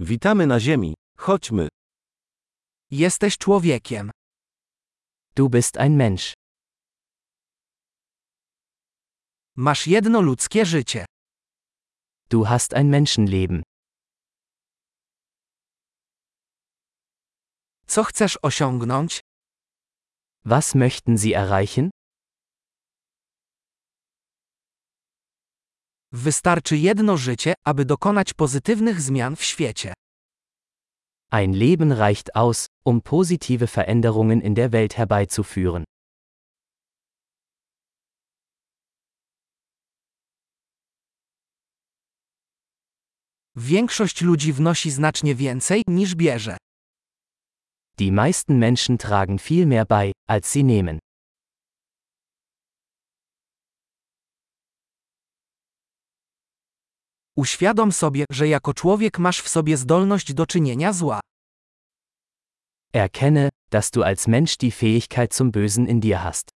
Witamy na Ziemi. Chodźmy. Jesteś człowiekiem. Du bist ein Mensch. Masz jedno ludzkie życie. Du hast ein Menschenleben. Co chcesz osiągnąć? Was möchten Sie erreichen? Wystarczy jedno życie, aby dokonać pozytywnych zmian w świecie. Ein Leben reicht aus, um positive Veränderungen in der Welt herbeizuführen. Większość ludzi wnosi znacznie więcej niż bierze. Die meisten Menschen tragen viel mehr bei, als sie nehmen. Uświadom sobie, że jako człowiek masz w sobie zdolność do czynienia zła. Erkenne, dass du als Mensch die Fähigkeit zum Bösen in dir hast.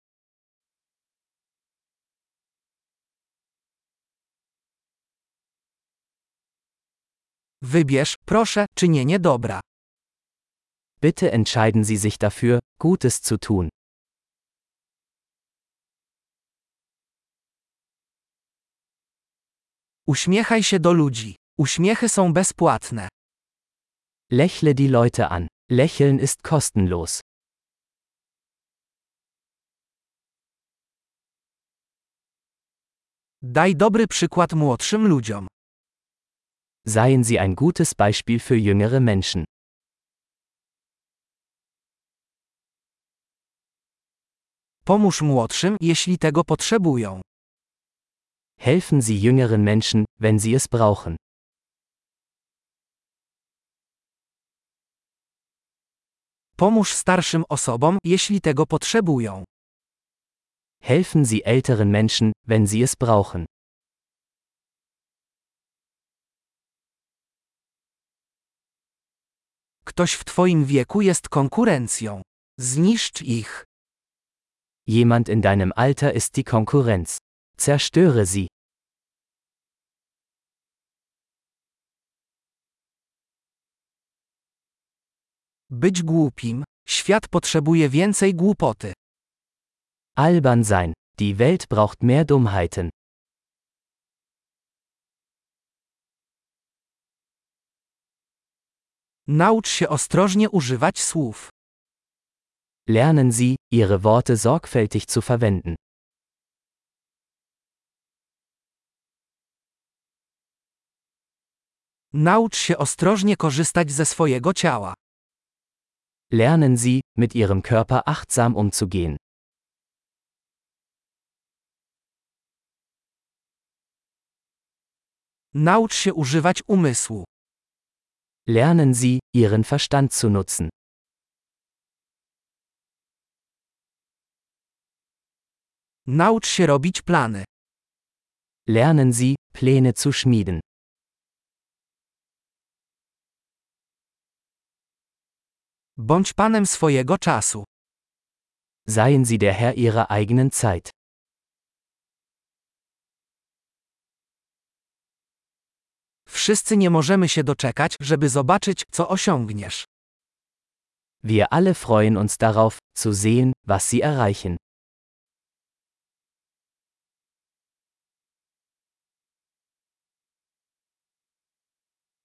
Wybierz, proszę, czynienie dobra. Bitte entscheiden Sie sich dafür, Gutes zu tun. Uśmiechaj się do ludzi. Uśmiechy są bezpłatne. Lächle die Leute an. Lächeln ist kostenlos. Daj dobry przykład młodszym ludziom. Seien Sie ein gutes Beispiel für jüngere Menschen. Pomóż młodszym, jeśli tego potrzebują. Helfen Sie jüngeren Menschen, wenn sie es brauchen. Pomóż starszym osobom, jeśli tego potrzebują. Helfen Sie älteren Menschen, wenn sie es brauchen. Ktoś w Twoim wieku jest konkurencją. Zniszcz ich. Jemand in deinem Alter ist die Konkurrenz. Zerstöre sie. Być głupim. Świat potrzebuje więcej głupoty. Albern sein. Die Welt braucht mehr Dummheiten. Naucz się ostrożnie używać słów. Lernen Sie, Ihre Worte sorgfältig zu verwenden. Naucz się ostrożnie korzystać ze swojego ciała. Lernen Sie, mit Ihrem Körper achtsam umzugehen. Naucz się używać umysłu. Lernen Sie, Ihren Verstand zu nutzen. Naucz się robić plany. Lernen Sie, Pläne zu schmieden. Bądź panem swojego czasu. Seien Sie der Herr Ihrer eigenen Zeit. Wszyscy nie możemy się doczekać, żeby zobaczyć, co osiągniesz. Wir alle freuen uns darauf, zu sehen, was Sie erreichen.